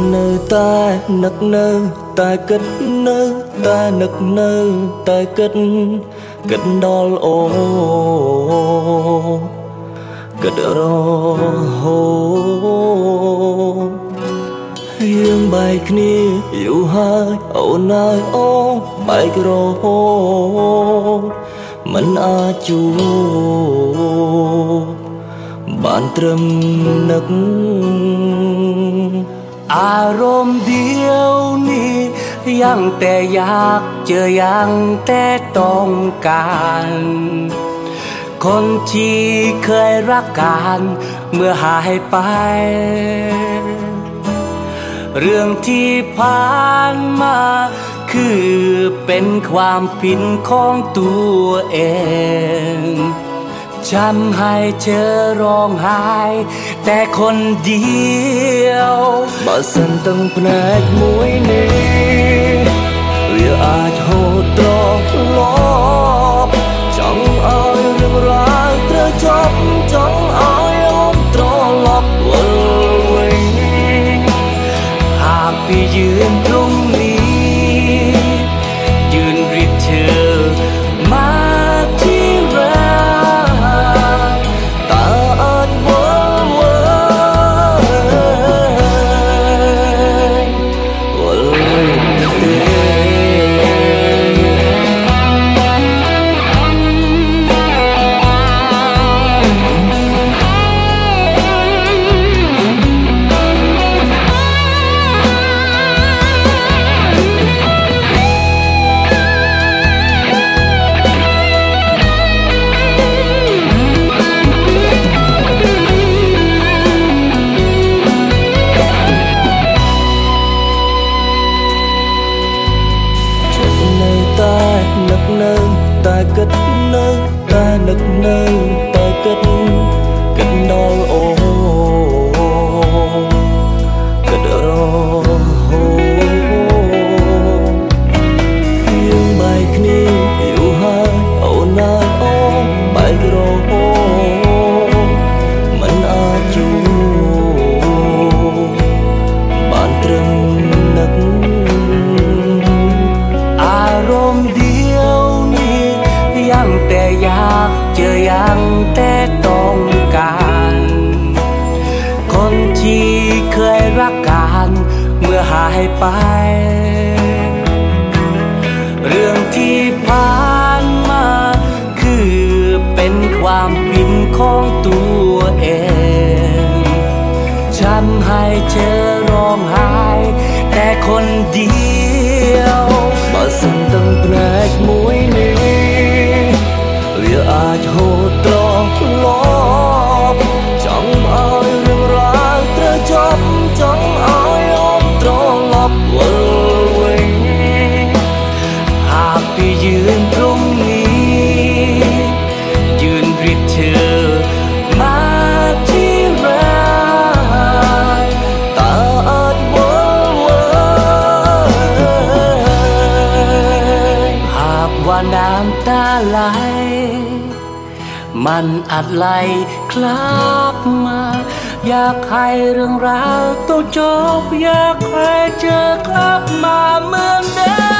ចិត្តនៅតែនឹកនៅតែគិតនៅតែនឹកនៅតែគិតគិតដល់អូគិតរហូតយើងបែកគ្នាយូរហើយអូនអើយអូបែករហូតមិនអាចជួបបានត្រឹមនឹក อารมณ์เดียวนี้ยังแต่อยากเจอยังแต่ต้องการ คนที่เคยรักกันเมื่อหายไป เรื่องที่ผ่านมา คือเป็นความผิดของตัวเอง จำให้เธอร้องไห้แต่คนเดียวបើសិនទាំងផ្នែកមួយនេះវាអាចហូរត្រឡប់ចង់ឲ្យរឿងរ៉ាវត្រូវចប់ចង់ឲ្យអូនត្រឡប់វិលវិញหากพี่ยืนตรง nấc nở ta cất nấc ta nấc nở ta cất nấc แต่อยากเจอยังแต่ต้องการ คนที่เคยรักกันเมื่อหายไป เรื่องที่ผ่านมา คือเป็นความผิดของตัวเอง ฉันให้เธอร้องไห้ แต่คนดี ตาไหล มันอัดไหลคลาบมา อยากให้เรื่องราวต้องจบ อยากให้เจอกลับมาเหมือนเดิม